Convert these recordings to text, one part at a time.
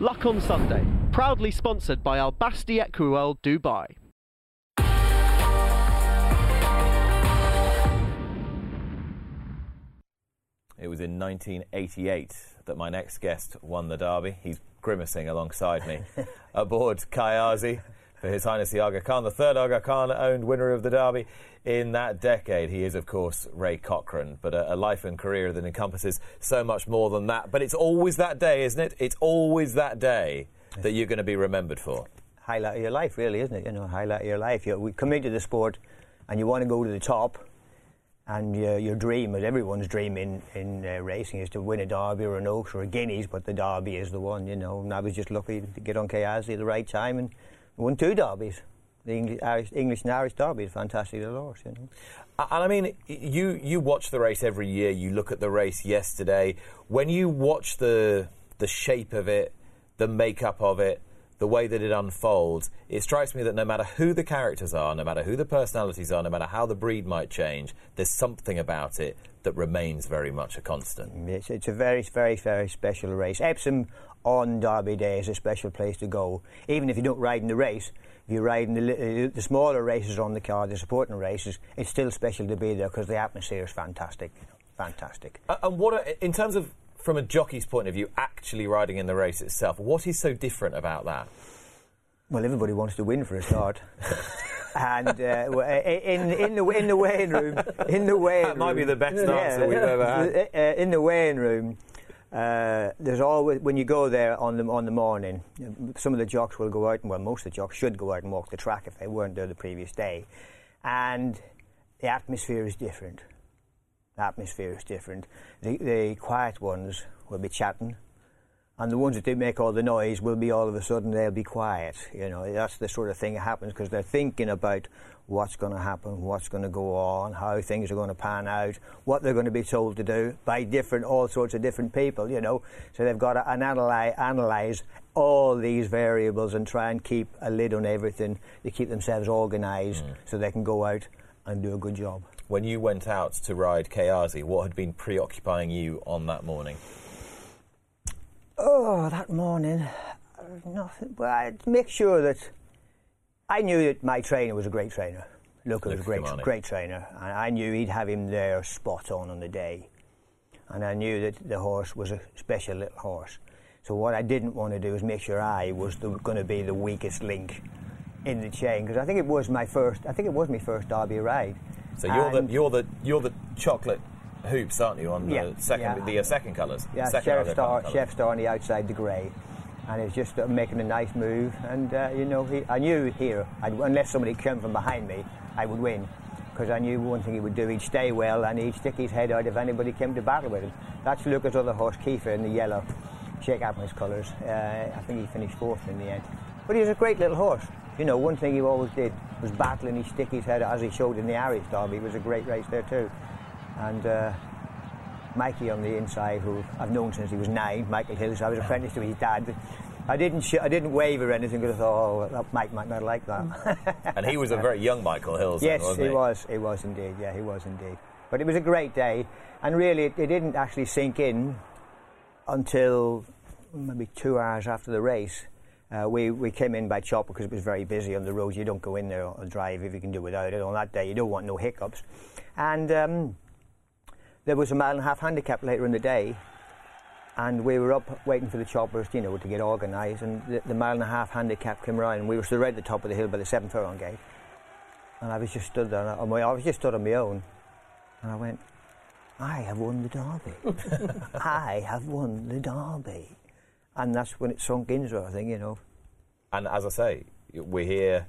Luck on Sunday, proudly sponsored by Al Basti Equiworld Dubai. It was in 1988 that my next guest won the Derby. He's grimacing alongside me aboard Kahyasi for His Highness the Aga Khan, the third Aga Khan owned winner of the Derby in that decade. He is, of course, Ray Cochrane, but a, a, life and career that encompasses so much more than that. But it's always that day, isn't it? It's always that day that you're going to be remembered for. Highlight of your life, really, isn't it? You know, highlight of your life. You, we come into the sport and you want to go to the top and your, your dream, as everyone's dream in, in uh, racing, is to win a Derby or an Oaks or a Guineas, but the Derby is the one, you know. And I was just lucky to get on Kahyasi at the right time and won two Derbies. The English, Irish, English and Irish Derby is fantastic little horse, you know. And I mean, you, you watch the race every year, you look at the race yesterday. When you watch the, the shape of it, the makeup of it, the way that it unfolds, it strikes me that no matter who the characters are, no matter who the personalities are, no matter how the breed might change, there's something about it that remains very much a constant. It's, it's a very, very, very special race. Epsom on Derby Day is a special place to go. Even if you don't ride in the race, if you ride in the, uh, the smaller races on the card, the supporting races, it's still special to be there because the atmosphere is fantastic. Fantastic. Uh, and what, are, in terms of from a jockey's point of view, actually riding in the race itself, what is so different about that? Well, everybody wants to win for a start. and uh, in in the in the weighing room, in the weighing that might be the best yeah, answer we've ever had. Uh, in the weighing room, uh, there's always when you go there on the on the morning, some of the jocks will go out, and well, most of the jocks should go out and walk the track if they weren't there the previous day, and the atmosphere is different atmosphere is different. The, the quiet ones will be chatting, and the ones that do make all the noise will be all of a sudden they'll be quiet. You know, that's the sort of thing that happens because they're thinking about what's going to happen, what's going to go on, how things are going to pan out, what they're going to be told to do by different, all sorts of different people. You know, so they've got to analyze, analyze all these variables and try and keep a lid on everything to keep themselves organised mm. so they can go out and do a good job when you went out to ride Kahyasi, what had been preoccupying you on that morning? Oh, that morning, nothing. Well, I'd make sure that I knew that my trainer was a great trainer. Look, was a great, great trainer, and I knew he'd have him there spot on on the day. And I knew that the horse was a special little horse. So what I didn't want to do was make sure I was going to be the weakest link in the chain because I think it was my first. I think it was my first Derby ride. So you're the you're the you're the chocolate hoops, aren't you, on yeah, the second yeah. the uh, second colours? Yeah, second chef star, chef star on the outside, the grey, and it's just uh, making a nice move. And uh, you know, he, I knew here, I'd, unless somebody came from behind me, I would win. Because I knew one thing he would do, he'd stay well and he'd stick his head out if anybody came to battle with him. That's Lucas' other horse, Kefaah, in the yellow, Sheikh Ahmed's colours. Uh, I think he finished fourth in the end. But he was a great little horse. You know, one thing he always did was battle battling his stick his head, as he showed in the Irish Derby. It was a great race there too. And uh, Mikey on the inside, who I've known since he was nine, Michael Hills, I was apprenticed to his dad. I didn't sh- I didn't wave or anything because I thought, oh, Mike might not like that. and he was a very young Michael Hills. Yes, then, he, he was. He was indeed. Yeah, he was indeed. But it was a great day, and really, it, it didn't actually sink in until maybe two hours after the race uh, we, we came in by chopper because it was very busy on the roads. You don't go in there or drive if you can do without it. On that day, you don't want no hiccups. And um, there was a mile and a half handicap later in the day, and we were up waiting for the choppers, you know, to get organised. And the, the, mile and a half handicap came around, and we were still right at the top of the hill by the seven furlong gate. And I was just stood there, I, I was just stood on my own, and I went, I have won the derby. I have won the derby and that's when it sunk in, sort of thing, you know. And as I say, we're here,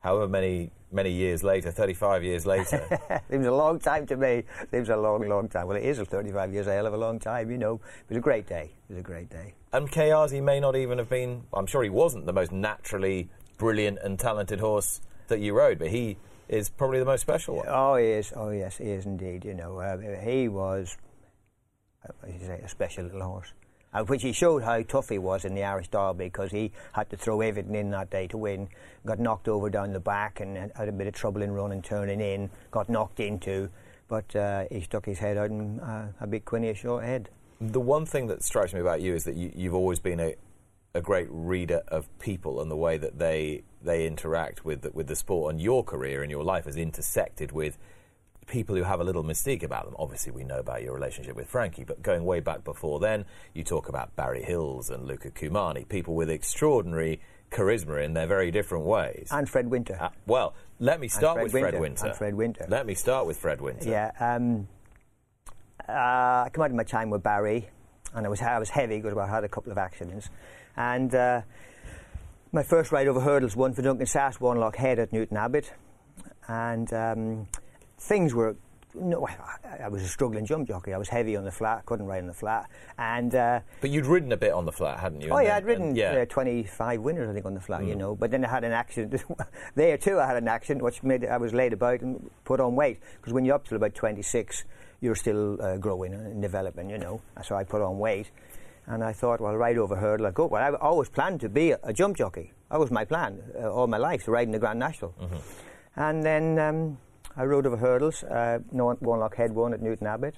however many many years later, 35 years later. seems a long time to me. Seems a long, long time. Well, it is a 35 years, a hell of a long time, you know. It was a great day. It was a great day. And Kahyasi may not even have been, I'm sure he wasn't the most naturally brilliant and talented horse that you rode, but he is probably the most special one. Oh, he is. Oh, yes, he is indeed. You know, uh, he was, uh, you say, a special little horse uh, which he showed how tough he was in the Irish Derby because he had to throw everything in that day to win. Got knocked over down the back and had a bit of trouble in running, turning in, got knocked into, but uh, he stuck his head out and uh, a big Quinny a short head. The one thing that strikes me about you is that you, have always been a, a great reader of people and the way that they they interact with the, with the sport. And your career and your life has intersected with people who have a little mystique about them. Obviously, we know about your relationship with Frankie, but going way back before then, you talk about Barry Hills and Luca Cumani, people with extraordinary charisma in their very different ways. And Fred Winter. Uh, well, let me start Fred with Fred Winter. Winter. And Fred Winter. Let me start with Fred Winter. Yeah. Um, uh, I come out of my time with Barry, and I was I was heavy because I had a couple of accidents, and uh, my first ride over hurdles won for Duncan Sasse, one lock head at Newton Abbot, and um, things were. No, I, I was a struggling jump jockey. I was heavy on the flat, couldn't ride on the flat, and uh, But you'd ridden a bit on the flat, hadn't you? Oh And yeah, then- I'd ridden and- yeah. uh, 25 winners, I think, on the flat, you know. But then I had an accident. there too, I had an accident, which made I was laid about and put on weight. Because when you're up till about 26, you're still uh, growing and developing, you know. So I put on weight, and I thought, well, ride over hurdle, I go. Well, I always planned to be a, a jump jockey. That was my plan uh, all my life, to ride in the Grand National. And then um, I rode over hurdles. Uh, lock head one at Newton Abbot.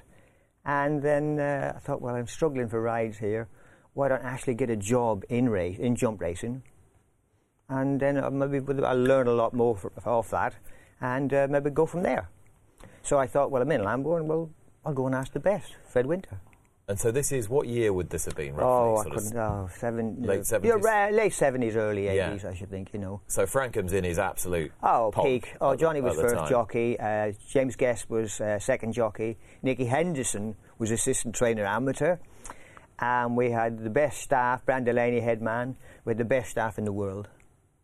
And then uh, I thought, well, I'm struggling for rides here. Why don't I actually get a job in race, in jump racing? And then uh, maybe I'll learn a lot more for, off that, and uh, maybe go from there. So I thought, well, I'm in Lambourn. Well, I'll go and ask the best, Fred Winter. And so this is what year would this have been? Roughly, oh, I couldn't. Oh, seven. Late 70s? Yeah, late seventies, early Yeah. eighties, I should think. You know. So Francome's in his absolute Oh, peak. Oh, Johnny was first time. jockey. Uh, James Guest was uh, second jockey. Nicky Henderson was assistant trainer amateur. And we had the best staff. Brian Delaney, head man. We had the best staff in the world.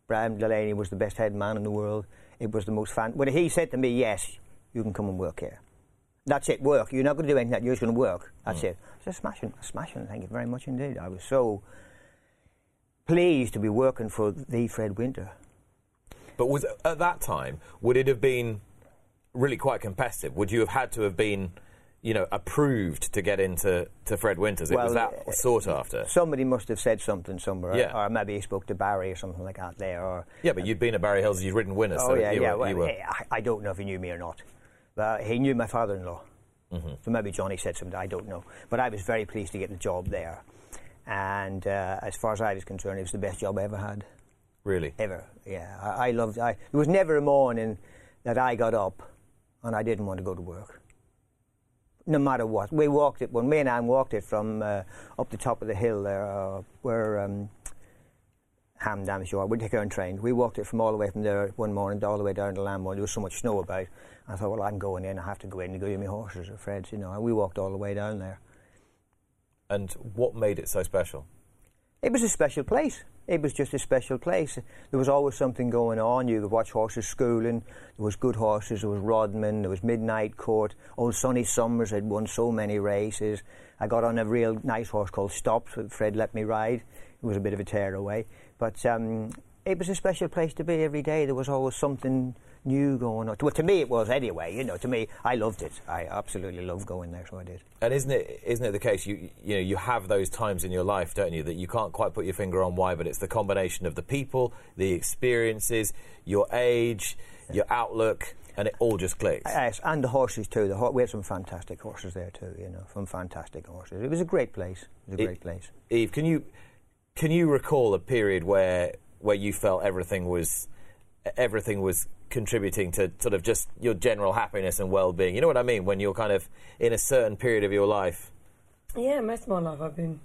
Brian Delaney was the best head man in the world. It was the most fun. When he said to me, "Yes, you can come and work here," that's it. Work. You're not going to do anything. That you're just going to work. That's it. I said, smashing, smashing. Thank you very much indeed. I was so pleased to be working for the Fred Winter. But was at that time would it have been really quite competitive? Would you have had to have been, you know, approved to get into to Fred Winters? It was that sought after. Somebody must have said something somewhere, Yeah. or maybe he spoke to Barry or something like that there. Or Yeah, but you'd been at Barry Hills, you'd ridden winners. oh so yeah, you yeah. Were, well, you were, eh, I, I don't know if he knew me or not, but he knew my father-in-law. Mm-hmm. So maybe Johnny said something. I don't know, but I was very pleased to get the job there. And uh, as far as I was concerned, it was the best job I ever had, really. ever. Yeah, I, I loved. I there was never a morning that I got up and I didn't want to go to work. No matter what, we walked it when me and Anne walked it from uh, up the top of the hill there, uh, where um, Ham Dam Shore. We'd take our own train. We walked it from all the way from there one morning all the way down to Lambourn. There was so much snow about. I thought, well, I'm going in. I have to go in and go to my horses or Fred's, you know. And we walked all the way down there. And what made it so special? It was a special place. It was just a special place. There was always something going on. You could watch horses schooling. There was good horses. There was Rodman. There was Midnight Court. Old Sonny Summers had won so many races. I got on a real nice horse called Stops that Fred let me ride. It was a bit of a tearaway. But um, it was a special place to be every day. There was always something new going on. Well, to me it was anyway. You know, to me, I loved it. I absolutely loved going there, so I did. And isn't it isn't it the case you you know you have those times in your life, don't you, that you can't quite put your finger on why, but it's the combination of the people, the experiences, your age, your outlook, and it all just clicks. Uh, yes, and the horses too. The ho- we had some fantastic horses there too. You know, some fantastic horses. It was a great place. It was a It- great place. Eve, can you can you recall a period where where you felt everything was everything was contributing to sort of just your general happiness and well-being? You know what I mean? When you're kind of in a certain period of your life. Yeah, most of my life I've been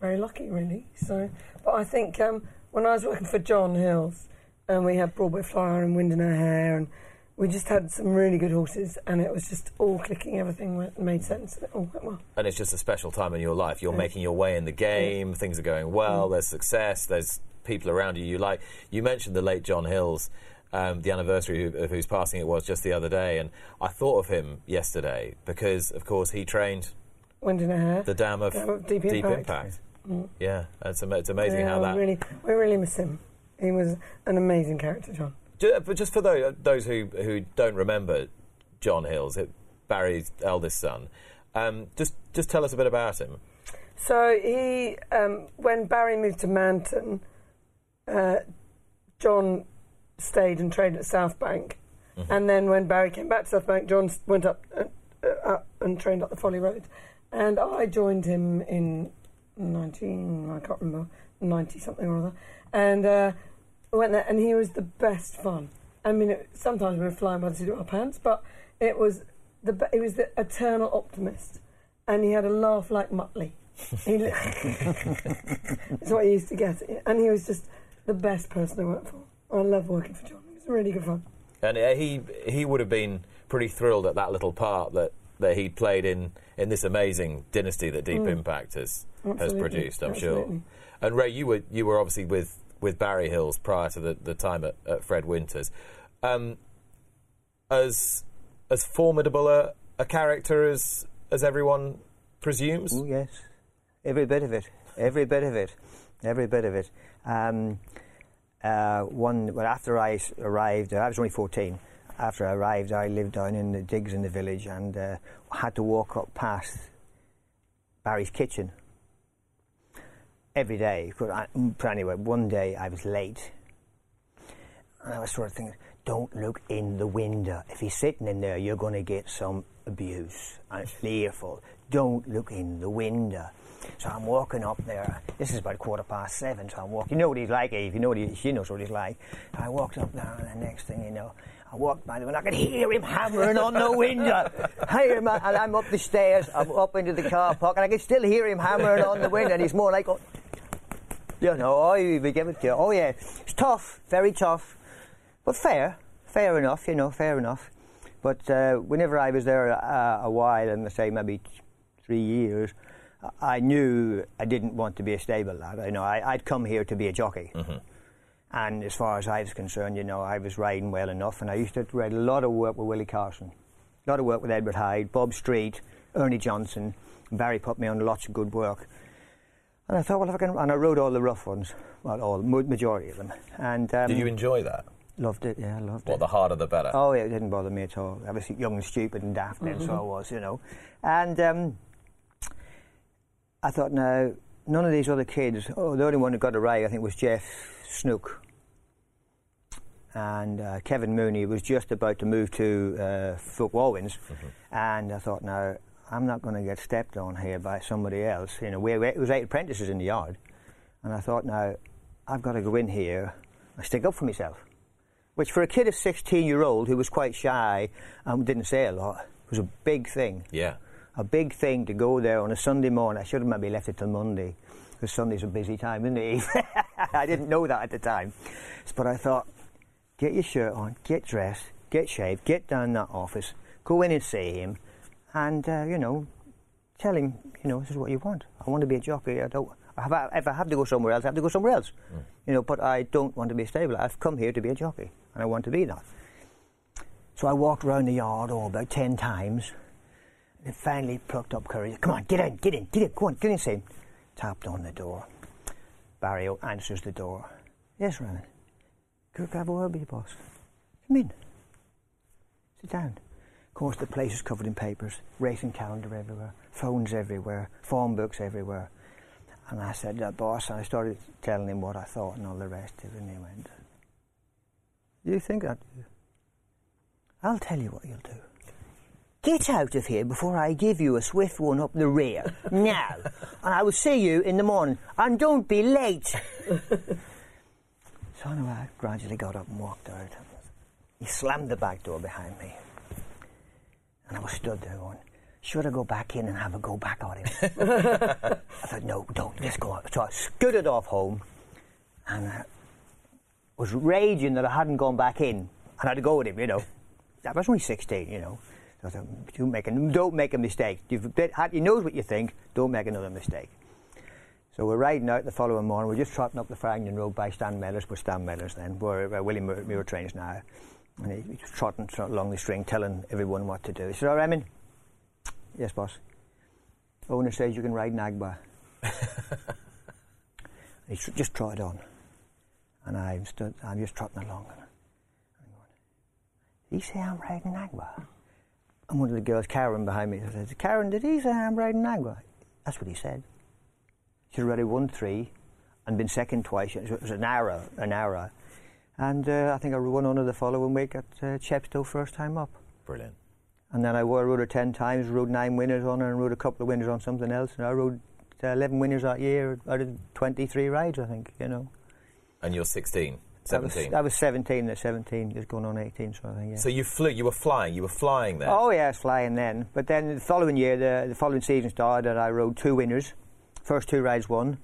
very lucky, really. So, but I think um, when I was working for John Hills, and we had Broadway Flyer and Wind in Her Hair, and we just had some really good horses, and it was just all clicking. Everything went, made sense. It all went well. And it's just a special time in your life. You're making your way in the game. Things are going well. There's success. There's people around you you like. You mentioned the late John Hills. Um, the anniversary of whose passing it was just the other day, and I thought of him yesterday because, of course, he trained Wind in Hair. the dam of, Dam of Deep Impact. Yeah, it's, ama- it's amazing yeah, how that. we really, we really miss him. He was an amazing character, John. Ju- but just for those, those who, who don't remember John Hills, it- Barry's eldest son, um, just just tell us a bit about him. So he, um, when Barry moved to Manton, uh, John stayed and trained at South Bank, and then when Barry came back to South Bank, John went up, uh, uh, up and trained up the Folly Road, and I joined him in nineteen, I can't remember, ninety something or other, and uh, went there, and he was the best fun. I mean, it, sometimes we were flying by the seat of our pants, but it was the he was the eternal optimist, and he had a laugh like Muttley. That's what he used to get, and he was just the best person to work for. I love working for John. It was really good fun. And uh, he he would have been pretty thrilled at that little part that, that he played in, in this amazing dynasty that Deep Impact has has Mm. Produced. I'm absolutely. sure. And Ray, you were you were obviously with, with Barry Hills prior to the, the time at, at Fred Winters. Um, as as formidable a, a character as as everyone presumes. Oh, yes. Every bit of it. Every bit of it. Every bit of it. Um, uh, one, well, after I arrived, I was only 14. After I arrived, I lived down in the digs in the village and uh, had to walk up past Barry's kitchen every day. But anyway, one day I was late. And I was sort of thinking, don't look in the window. If he's sitting in there, you're going to get some abuse. And it's fearful. Don't look in the window. So I'm walking up there. This is about quarter past seven. So I'm walking. You know what he's like, Eve. You know what he, she knows what he's like. I walked up there, and the next thing you know, I walked by the window. I could hear him hammering on the window. hear him, and I'm up the stairs. I'm up into the car park, and I can still hear him hammering on the window. And he's more like, oh, you know, oh, we give it to you. Oh yeah, it's tough, very tough, but fair, fair enough. You know, fair enough. But uh, whenever I was there uh, a while, and I say maybe three years, I knew I didn't want to be a stable lad. I know I, I'd come here to be a jockey. And as far as I was concerned, you know, I was riding well enough, and I used to write a lot of work with Willie Carson, a lot of work with Edward Hide, Bob Street, Ernie Johnson. Barry put me on lots of good work. And I thought, well, if I can, and I wrote all the rough ones, well, all ma- majority of them, and um, Did you enjoy that? loved it. Yeah, I loved What it. Well, the harder the better. Oh yeah, it didn't bother me at all. I was young and stupid and daft then, so I was, you know. And um, I thought, now none of these other kids. Oh, the only one who got it right, I think, was Jeff Snook. And uh, Kevin Mooney was just about to move to uh, Fulke Walwyn's, and I thought, now I'm not going to get stepped on here by somebody else. You know, we, we, it was eight apprentices in the yard, and I thought, now I've got to go in here and stick up for myself which for a kid of 16 year old who was quite shy and didn't say a lot was a big thing. Yeah. A big thing to go there on a Sunday morning. I should have maybe left it till Monday because Sunday's a busy time, isn't it? I didn't know that at the time. But I thought, get your shirt on, get dressed, get shaved, get down that office, go in and see him, and, uh, you know, tell him, you know, this is what you want. I want to be a jockey. I don't. If I, if I have to go somewhere else, I have to go somewhere else. You know, but I don't want to be a stable. I've come here to be a jockey, and I want to be that. So I walked round the yard oh, about ten times, and finally plucked up courage. Come on, get in, get in, get in, go on, get in, see him. Tapped on the door. Barry answers the door. Yes, Ronan. Could I have a word with you, boss? Come in. Sit down. Of course, the place is covered in papers, racing calendar everywhere, phones everywhere, form books everywhere. And I said, uh, boss, and I started telling him what I thought and all the rest of it, and he went, You think that? I'll tell you what you'll do. Get out of here before I give you a swift one up the rear. now. And I will see you in the morning. And don't be late. so anyway, I gradually got up and walked out. He slammed the back door behind me. And I was stood there going, should I go back in and have a go back at him? I thought, no, don't, let's go out. So I scooted off home and I was raging that I hadn't gone back in and I had to go with him, you know. I was only 16, you know. Don't make a, don't make a mistake. You've he knows what you think, don't make another mistake. So we're riding out the following morning. We're just trotting up the Faringdon Road by Stan Mellor's, but Stan Mellor's then, where uh, William Muir, Muir trains now. And he, trotting, along the string, telling everyone what to do. He said, Oh, Emin. Yes, boss. Owner says you can ride Nagba. he tr- just trotted on. And I'm, stood, I'm just trotting along. He say I'm riding Nagba? And one of the girls, Karen, behind me, said, Karen, did he say I'm riding Nagba? That's what he said. She'd already won three and been second twice. It was an hour, an hour. And uh, I think I won under the following week at uh, Chepstow first time up. Brilliant. And then I wore- rode her ten times, rode nine winners on her, and rode a couple of winners on something else. And I rode uh, 11 winners that year out of 23 rides, I think, you know. And you're 16, I was, 17. I was 17 at 17, just going on 18, so I think, yeah. So you flew, you were flying, you were flying then? Oh, yeah, I was flying then. But then the following year, the, the following season started, and I rode two winners. First two rides won.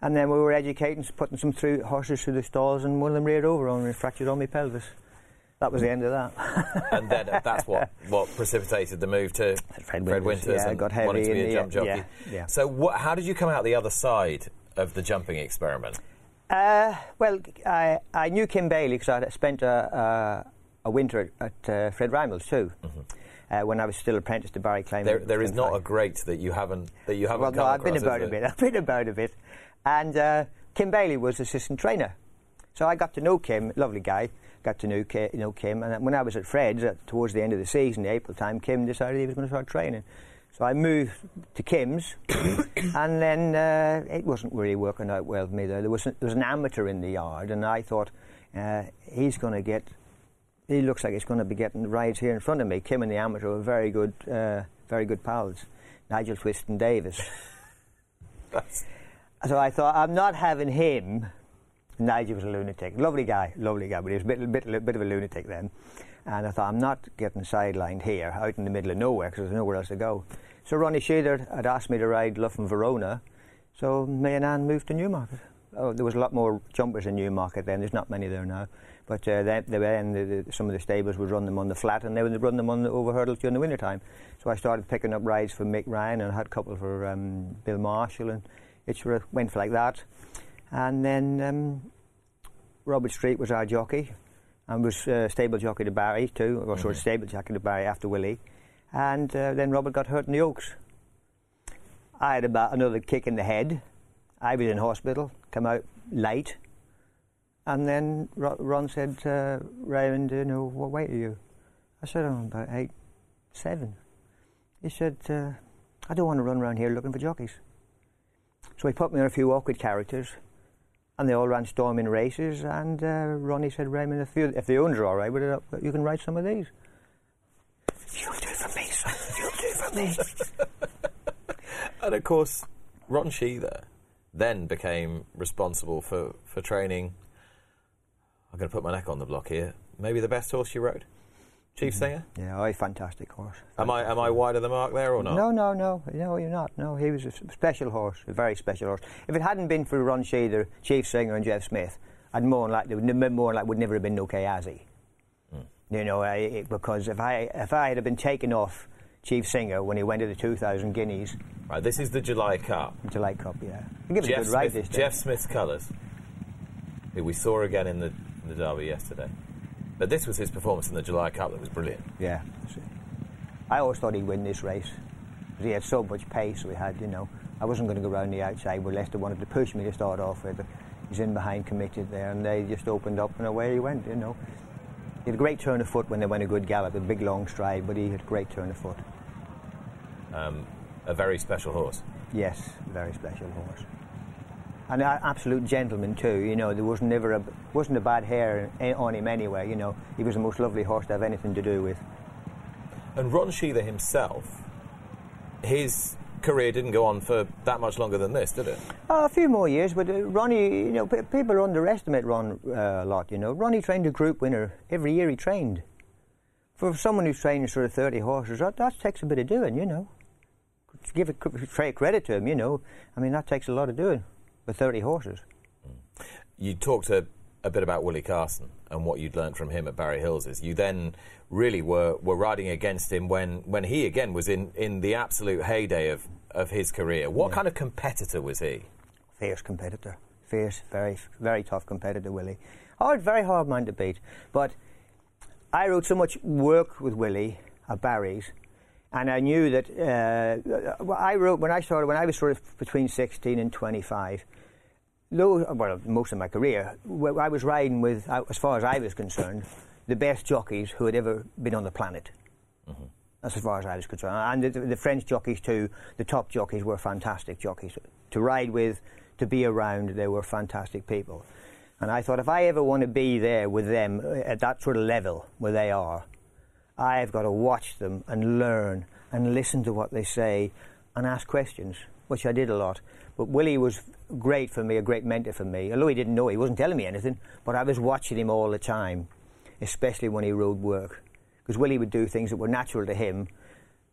And then we were educating, putting some through horses through the stalls, and one of them reared over on me, and fractured on my pelvis. That was the end of that. And then uh, that's what, what precipitated the move to Fred Winters, yeah, and got heavy wanting to be in a the- jump jockey. yeah, yeah. So what, how did you come out the other side of the jumping experiment? Uh, well, I, I knew Kim Bailey because I spent a, a, a winter at uh, Fred Rimell's too, uh, when I was still apprenticed to Barry Clay. Mm-hmm. There, there is not a great that you haven't that you haven't Well, come no, I've been about a bit. I've been about a bit. And uh, Kim Bailey was assistant trainer. So I got to know Kim, lovely guy, got to know, Ki- know Kim. And when I was at Fred's, uh, towards the end of the season, April time, Kim decided he was going to start training. So I moved to Kim's, and then uh, it wasn't really working out well for me there. There was, there was an amateur in the yard, and I thought, uh, he's going to get, he looks like he's going to be getting rides here in front of me. Kim and the amateur were very good, uh, very good pals. Nigel Twiston-Davies. So I thought, I'm not having him. Nigel was a lunatic. Lovely guy, lovely guy, but he was a bit, bit, bit of a lunatic then. And I thought, I'm not getting sidelined here, out in the middle of nowhere, because there's nowhere else to go. So Ronnie Sheather had asked me to ride Luff and Verona, so me and Anne moved to Newmarket. Oh, there was a lot more jumpers in Newmarket then. There's not many there now. But uh, were in the, the, some of the stables would run them on the flat, and they would run them on the over hurdles during the winter time. So I started picking up rides for Mick Ryan, and I had a couple for um, Bill Marshall, and it went like that. And then um, Robert Street was our jockey, and was uh, stable jockey to Barry too, or sort of stable jockey to Barry after Willie. And uh, then Robert got hurt in the Oaks. I had about another kick in the head. I was in hospital, come out late. And then Ron said, uh, Raymond, you know, what weight are you? I said, I'm about eight, seven. He said, uh, I don't want to run around here looking for jockeys. So he put me on a few awkward characters, and they all ran storming races. And uh, Ronnie said, Raymond, if, you, if the owners are all right with it, you can ride some of these. You'll do it for me, son. You'll do it for me. And of course, Ron Sheather then became responsible for, for training. I'm going to put my neck on the block here. Maybe the best horse you rode, Chief mm. Singer. Yeah, oh, a fantastic horse. Am I am I wide of the mark there or not? No, no, no, no, you're not. No, he was a special horse, a very special horse. If it hadn't been for Ron Sheather, Chief Singer, and Jeff Smith, I'd more than like would more than like would never have been no Kahyasi. Mm. You know, I, it, because if I if I had been taken off Chief Singer when he went to the 2,000 guineas Right, this is the July Cup. July Cup, yeah, gave us a Jeff good ride Smith, this Jeff day. Smith's colours, who we saw again in the, the derby yesterday. But this was his performance in the July Cup that was brilliant. Yeah. I always thought he'd win this race. 'cause He had so much pace. We had, you know, I wasn't going to go round the outside. But Lester wanted to push me to start off with. He's in behind, committed there, and they just opened up and away he went. You know, he had a great turn of foot when they went a good gallop, a big long stride, but he had a great turn of foot. Um, a very special horse. Yes, a very special horse. And an absolute gentleman too. You know, there was never a wasn't a bad hair on him anyway. You know, he was the most lovely horse to have anything to do with. And Ron Sheather himself, his career didn't go on for that much longer than this, did it? Oh, a few more years, but uh, Ronnie, you know, p- people underestimate Ron uh, a lot. You know, Ronnie trained a group winner every year. He trained. For someone who's trained sort of thirty horses, that, that takes a bit of doing. You know, to give a credit to him. You know, I mean that takes a lot of doing with thirty horses. Mm. You talked a, a bit about Willie Carson and what you'd learned from him at Barry Hills. Is you then really were, were riding against him when, when he again was in, in the absolute heyday of, of his career. What kind of competitor was he? Fierce competitor, fierce, very, very tough competitor, Willie. Hard, very hard man to beat. But I wrote so much work with Willie at Barry's, and I knew that uh, I wrote when I started when I was sort of between 16 and 25. Though, well, most of my career, I was riding with, as far as I was concerned, the best jockeys who had ever been on the planet. That's as far as I was concerned. And the, the French jockeys too, the top jockeys were fantastic jockeys to ride with, to be around. They were fantastic people. And I thought if I ever want to be there with them uh, at that sort of level where they are, I've got to watch them and learn and listen to what they say and ask questions. which I did a lot. But Willie was great for me, a great mentor for me. Although he didn't know, he wasn't telling me anything, but I was watching him all the time, especially when he rode work. Because Willie would do things that were natural to him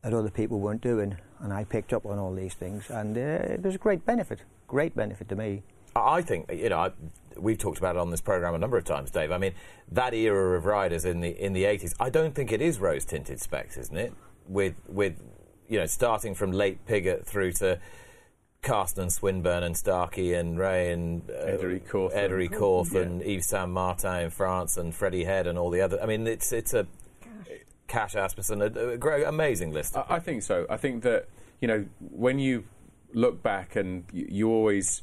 that other people weren't doing, and I picked up on all these things, and uh, it was a great benefit, great benefit to me. I think you know we've talked about it on this program a number of times, Dave. I mean that era of riders in the in the eighties. I don't think it is rose tinted specs, isn't it? With with you know starting from late Piggott through to Carson Swinburn and Starkey and Ray and uh, Eddery Cauthen. Eddery Cauthen, Yves Saint Martin in France and Freddie Head and all the other. I mean it's it's a Cash Asmussen, a, a great, amazing list. I, I think so. I think that you know when you look back and you, you always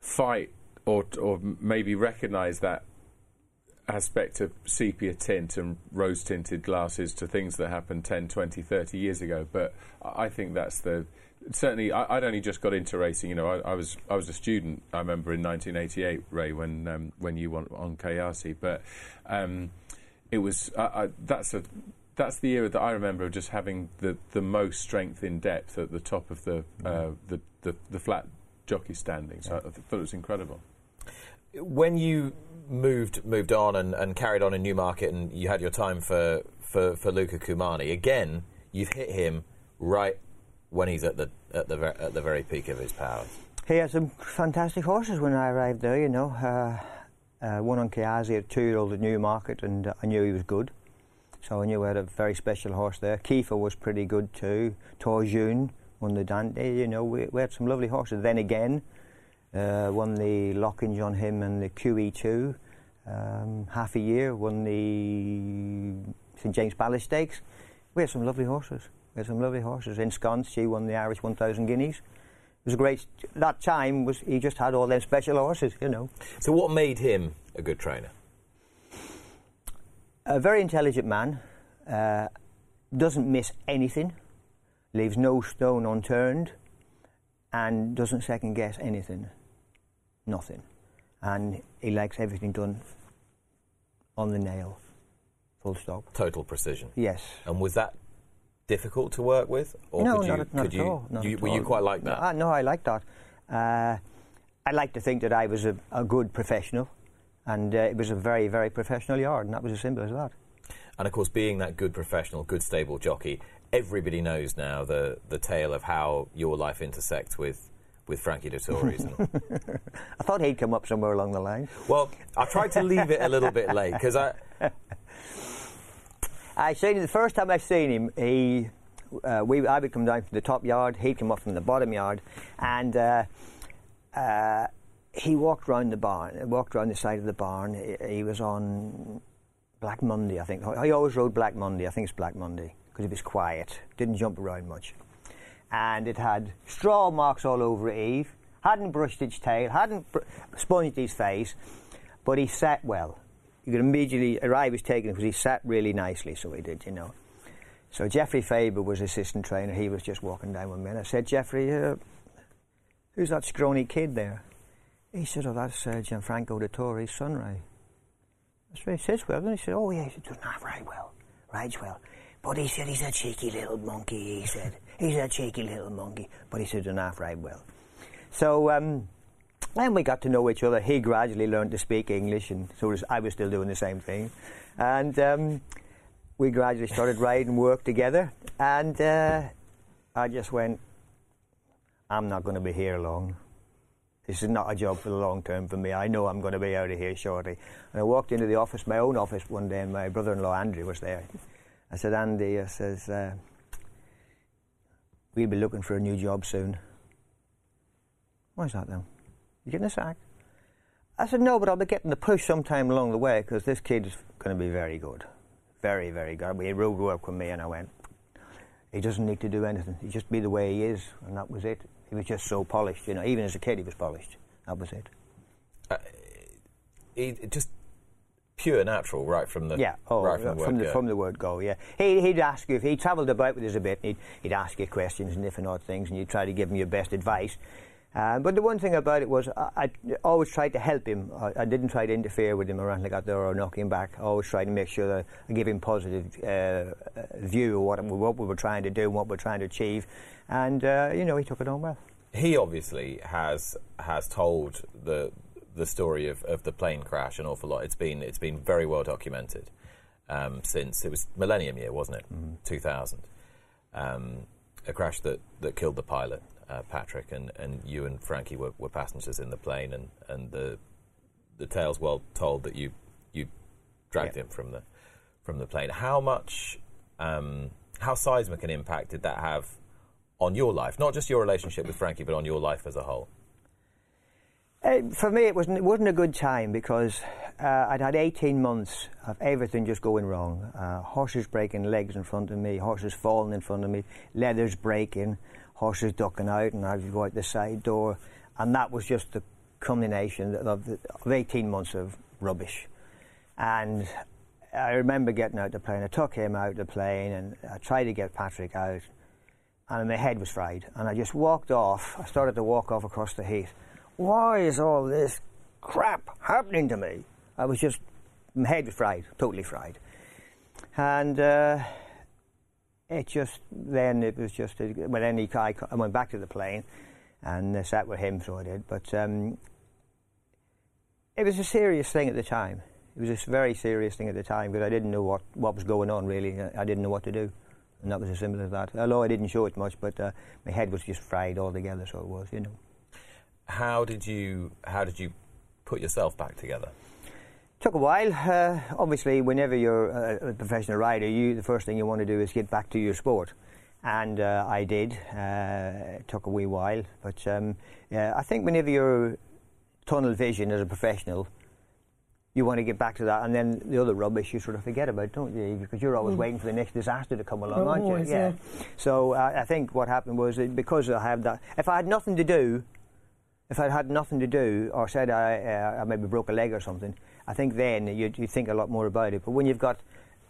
fight or or maybe recognise that aspect of sepia tint and rose tinted glasses to things that happened 10, 20, 30 years ago. But I think that's the certainly. I, I'd only just got into racing. You know, I, I was I was a student. I remember in 1988, Ray, when um, when you went on KRC, but. Um, it was I, I, that's a that's the era that I remember of just having the, the most strength in depth at the top of the uh, the, the, the flat jockey standing. So I th- thought it was incredible. When you moved moved on and, and carried on in Newmarket and you had your time for, for, for Luca Cumani, again, you've hit him right when he's at the at the at the very peak of his powers. He had some fantastic horses when I arrived there, you know. Uh, uh, one on Kahyasi, a two-year-old at Newmarket, and I knew he was good. So I knew we had a very special horse there. Kefaah was pretty good too. Torjoun won the Dante, you know. We, we had some lovely horses. Then again, uh, won the Lockinge on him and the QE2. Um, half a year, won the St James Palace Stakes. We had some lovely horses. We had some lovely horses. Ensconced, she won the Irish 1,000 guineas. It was a great. That time was he just had all them special horses, you know. So what made him a good trainer? A very intelligent man, uh, doesn't miss anything, leaves no stone unturned, and doesn't second guess anything. Nothing. And he likes everything done on the nail. Full stop. Total precision. Yes. And was that difficult to work with, or no, could you? not, at- not could at you, all. Not you- at were you quite like that? No, I- no, I like that. Uh, I like to think that I was a, a good professional, and uh, it was a very, very professional yard, and that was as simple as that. And of course, being that good professional, good stable jockey, everybody knows now the the tale of how your life intersects with with Frankie Dettori's. I thought he'd come up somewhere along the line. well, I tried to leave it a little bit late because I. I seen him the first time I seen him. He, uh, we, I would come down from the top yard. He'd come up from the bottom yard, and uh, uh, he walked round the barn. Walked round the side of the barn. He, he was on Black Monday, I think. He always rode Black Monday. I think it's Black Monday because he was quiet. Didn't jump around much, and it had straw marks all over it, Eve. Hadn't brushed its tail. Hadn't br- sponged his face, but he sat well you could immediately, Rai was taken because he sat really nicely, so he did, you know. So Jeffrey Faber was assistant trainer. He was just walking down with me, and I said, Jeffrey, uh, who's that scrawny kid there? He said, oh, that's uh, Gianfranco Dettori's son. That's what he says. And he said, oh, yeah, he doesn't have ride well, rides well. But he said, he's a cheeky little monkey, he said. He's a cheeky little monkey. But he said, doesn't half ride well. So, um, and we got to know each other. He gradually learned to speak English, and so was, I was still doing the same thing. And um, we gradually started riding work together. And uh, I just went, I'm not going to be here long. This is not a job for the long term for me. I know I'm going to be out of here shortly. And I walked into the office, my own office, one day, and my brother-in-law Andrew was there. I said, Andy, I says, uh, we'll be looking for a new job soon. Why's that then? You getting a sack? I said, no, but I'll be getting the push sometime along the way because this kid is going to be very good. Very, very good. He road work with me and I went, he doesn't need to do anything. He just be the way he is and that was it. He was just so polished, you know. Even as a kid, he was polished. That was it. Uh, he, just pure natural, right from the Yeah, oh, right from the, from, word the, go. from the word go, yeah. He, he'd ask you, if he travelled about with us a bit, he'd, he'd ask you questions and different odd things, and you'd try to give him your best advice. Uh, but the one thing about it was, I, I always tried to help him. I, I didn't try to interfere with him or anything like that there or knock him back. I always tried to make sure that I give him positive uh, uh, view of what, what we were trying to do and what we're trying to achieve. And, uh, you know, he took it on well. he obviously has has told the the story of, of the plane crash an awful lot. It's been it's been very well documented um, since it was Millennium Year, wasn't it? Two thousand. Um, a crash that, that killed the pilot, uh, Patrick, and, and you and Frankie were, were passengers in the plane, and, and the the tale's well told that you you dragged Yeah. him from the from the plane. How much um, how seismic an impact did that have on your life? Not just your relationship with Frankie, but on your life as a whole. Uh, for me, it wasn't, it wasn't a good time because uh, I'd had 18 months of everything just going wrong. Uh, horses breaking legs in front of me, horses falling in front of me, leathers breaking, horses ducking out, and I'd go out the side door. And that was just the culmination of, the, of 18 months of rubbish. And I remember getting out the plane. I took him out the plane and I tried to get Patrick out. And my head was fried. And I just walked off. I started to walk off across the heath. Why is all this crap happening to me? I was just, my head was fried, totally fried. And uh, it just, then it was just, a, well, then he, I, I went back to the plane and uh, sat with him, so I did. But um, it was a serious thing at the time. It was a very serious thing at the time because I didn't know what, what was going on really. I didn't know what to do. And that was as simple as that. Although I didn't show it much, but uh, my head was just fried altogether, so it was, you know. How did you how did you put yourself back together? Took a while. Uh, obviously, whenever you're a, professional rider, you the first thing you want to do is get back to your sport, and uh, I did. Uh, it took a wee while, but um, yeah, I think whenever you're tunnel vision as a professional, you want to get back to that, and then the other rubbish you sort of forget about, don't you? Because you're always waiting for the next disaster to come along, aren't Always, you? yeah. So uh, I think what happened was that because I have that, if I had nothing to do, if I had nothing to do, or said I, uh, I maybe broke a leg or something, I think then you'd, you'd think a lot more about it. But when you've got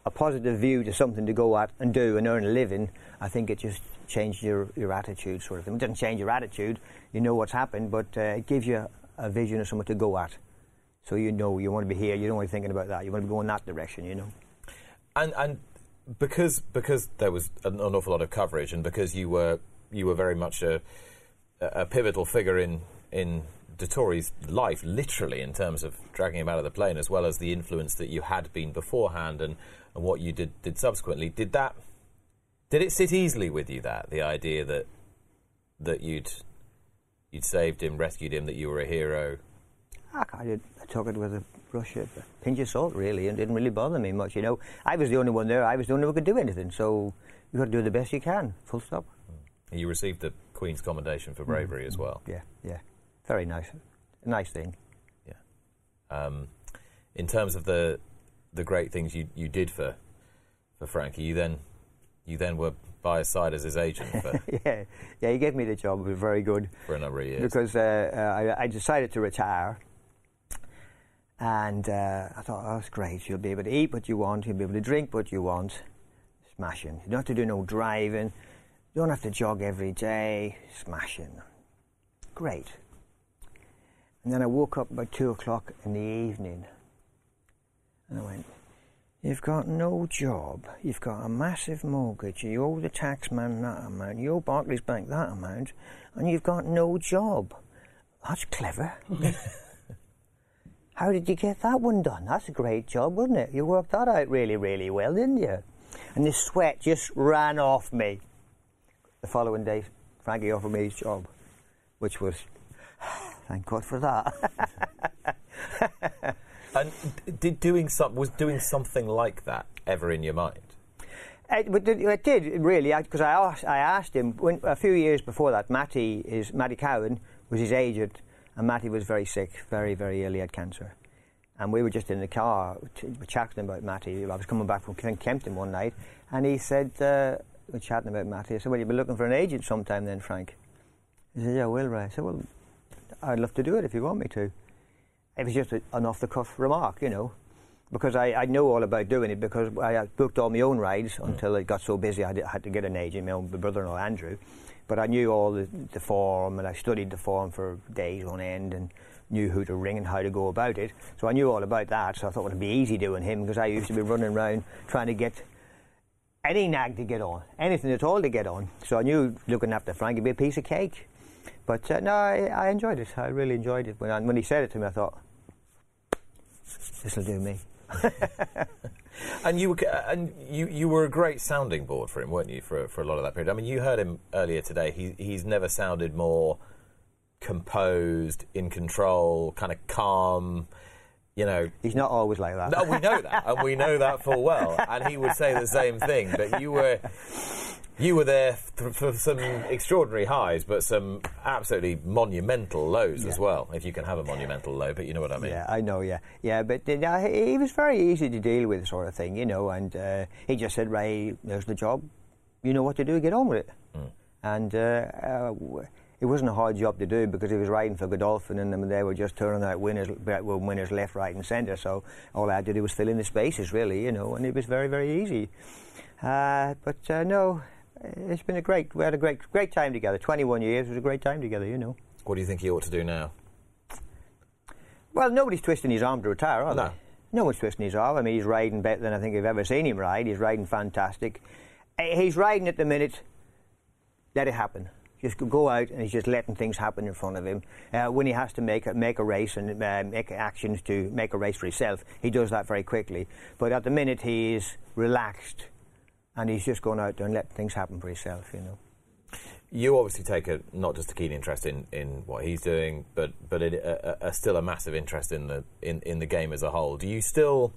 a positive view to something to go at and do and earn a living, I think it just changes your, your attitude, sort of thing. It doesn't change your attitude, you know what's happened, but uh, it gives you a vision of something to go at. So you know you want to be here, you don't want to be thinking about that, you want to be going that direction, you know. And and because because there was an, an awful lot of coverage, and because you were you were very much a a pivotal figure in in Dettori's life, literally in terms of dragging him out of the plane, as well as the influence that you had been beforehand and, and what you did did subsequently. Did that did it sit easily with you that the idea that that you'd you'd saved him, rescued him, that you were a hero? I, did, I took it with a brush of a pinch of salt, really, and didn't really bother me much. You know, I was the only one there. I was the only one who could do anything. So you've got to do the best you can. Full stop. Mm. You received the Queen's Commendation for mm. bravery as well. Yeah, yeah. Very nice. Nice thing. um, in terms of the the great things you, you did for for Frankie, you then you then were by his side as his agent yeah, yeah. He gave me the job. It was very good for a number of years. because uh, uh, I, I decided to retire. And uh, I thought, oh, that's great. You'll be able to eat what you want. You'll be able to drink what you want. Smashing. You don't have to do no driving. You don't have to jog every day. Smashing. Great. And then I woke up about two o'clock in the evening. And I went, You've got no job. You've got a massive mortgage. You owe the taxman that amount. You owe Barclays Bank that amount. And you've got no job. That's clever. How did you get that one done? That's a great job, wasn't it? You worked that out really, really well, didn't you? And the sweat just ran off me. The following day, Frankie offered me his job, which was, thank God for that. and did doing some was doing something like that ever in your mind? It, it, did really, because I, asked, I asked him when, a few years before that. Matty is Matty Cowing was his agent, and Matty was very sick, very very ill. He had cancer, and we were just in the car chatting about Matty. I was coming back from Kempton one night, and he said, uh, we were chatting about Matty. I said, "Well, you'll be looking for an agent sometime then, Frank." He said, "Yeah, I will, Ray." I said, "Well, I'd love to do it if you want me to." It was just a, an off-the-cuff remark, you know because I, I know all about doing it because I booked all my own rides hmm. until it got so busy I had, to get an agent, my own brother-in-law Andrew. But I knew all the, the form and I studied the form for days on end and knew who to ring and how to go about it. So I knew all about that. So I thought it would be easy doing him because I used to be running around trying to get any nag to get on, anything at all to get on. So I knew looking after Frank would be a piece of cake. But uh, no, I, I enjoyed it. I really enjoyed it. When, I, when he said it to me, I thought, this will do me. And you were, and you, you were a great sounding board for him, weren't you, for, for a lot of that period? I mean, you heard him earlier today. He, he's never sounded more composed, in control, kind of calm. You know, He's not always like that. no, we know that, and we know that full well. And he would say the same thing. But you were, you were there for, for some extraordinary highs, but some absolutely monumental lows as well. If you can have a monumental low, but you know what I mean. Yeah, I know. Yeah, yeah, but uh, he was very easy to deal with, sort of thing, you know. And uh, he just said, "Ray, there's the job. You know what to do. Get on with it." And uh, uh, it wasn't a hard job to do because he was riding for Godolphin, and they were just turning out winners, winners left, right, and centre. So all I had to do was fill in the spaces, really, you know. And it was very, very easy. Uh, but uh, no, it's been a great. We had a great, great time together. Twenty-one years was a great time together, you know. What do you think he ought to do now? Well, nobody's twisting his arm to retire, are No. they? No one's twisting his arm. I mean, he's riding better than I think I've ever seen him ride. He's riding fantastic. Eh, He's riding at the minute. Let it happen. Just go- go out and he's just letting things happen in front of him. Uh, when he has to make a, make a race and uh, make actions to make a race for himself, he does that very quickly. But at the minute, he is relaxed and he's just going out there and let things happen for himself, you know. You obviously take a not just a keen interest in, in what he's doing, but but it, a, a, still a massive interest in the in, in the game as a whole. Do you still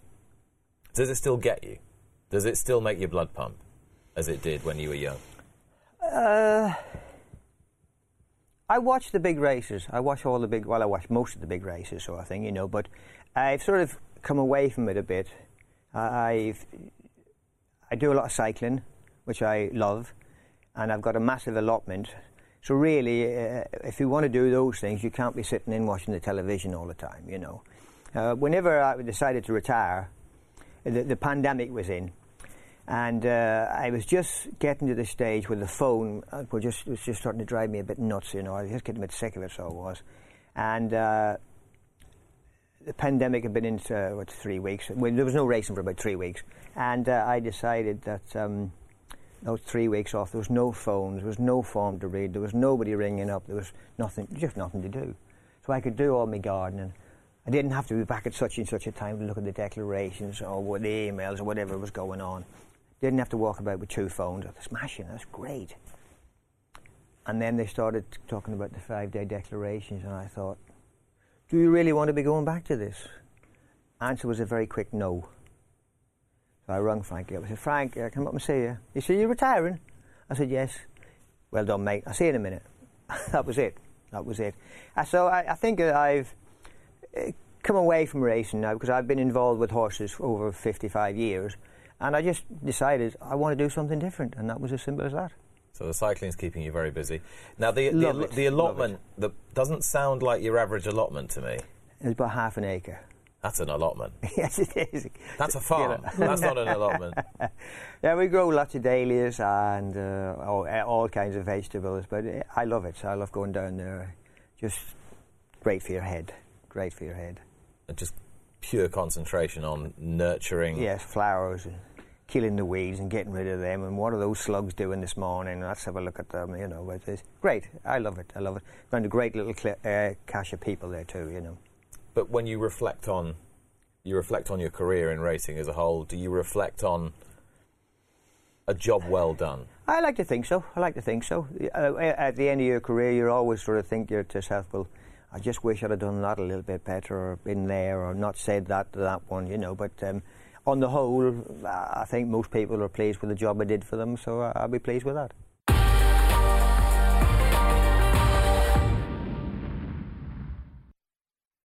does it still get you? Does it still make your blood pump as it did when you were young? Uh, I watch the big races. I watch all the big. Well, I watch most of the big races, sort of thing, you know. But I've sort of come away from it a bit. I- I've I do a lot of cycling, which I love, and I've got a massive allotment. So really, uh, if you want to do those things, you can't be sitting in watching the television all the time, you know. Uh, whenever I decided to retire, the, the pandemic was in, and uh, I was just getting to the stage where the phone uh, was just was just starting to drive me a bit nuts. You know, I was just getting a bit sick of it. So I was, and uh, the pandemic had been in uh, what three weeks. Well, there was no racing for about three weeks, and uh, I decided that um, those three weeks off, there was no phones, there was no form to read, there was nobody ringing up, there was nothing, just nothing to do. So I could do all my gardening. I didn't have to be back at such and such a time to look at the declarations or what the emails or whatever was going on. Didn't have to walk about with two phones. Smashing. That's great. And then they started talking about the five-day declarations, and I thought, do you really want to be going back to this? Answer was a very quick no. So I rung Frankie up. I said, Frank, uh, come up and see you. He said, You're retiring? I said, yes. Well done, mate. I'll see you in a minute. that was it. That was it. Uh, so I, I think that I've uh, come away from racing now because I've been involved with horses for over 55 years. And I just decided I want to do something different. And that was as simple as that. So the cycling's keeping you very busy. Now the the, it. the allotment that doesn't sound like your average allotment to me. It's about half an acre. That's an allotment. yes, it is. That's a farm. That's not an allotment. Yeah, we grow lots of dahlias and uh, all, uh, all kinds of vegetables, but uh, I love it. I love going down there. Just great for your head. Great for your head. And just pure concentration on nurturing. Yes, flowers and killing the weeds and getting rid of them. And what are those slugs doing this morning? Let's have a look at them. You know, but it's great. I love it. I love it. Found a great little uh, cache of people there too. You know. But when you reflect on you reflect on your career in racing as a whole, do you reflect on a job well done? I like to think so. I like to think so. Uh, at the end of your career, you always sort of think to yourself, well, I just wish I'd have done that a little bit better or been there or not said that to that one, you know. But um, on the whole, I think most people are pleased with the job I did for them, so I'll be pleased with that.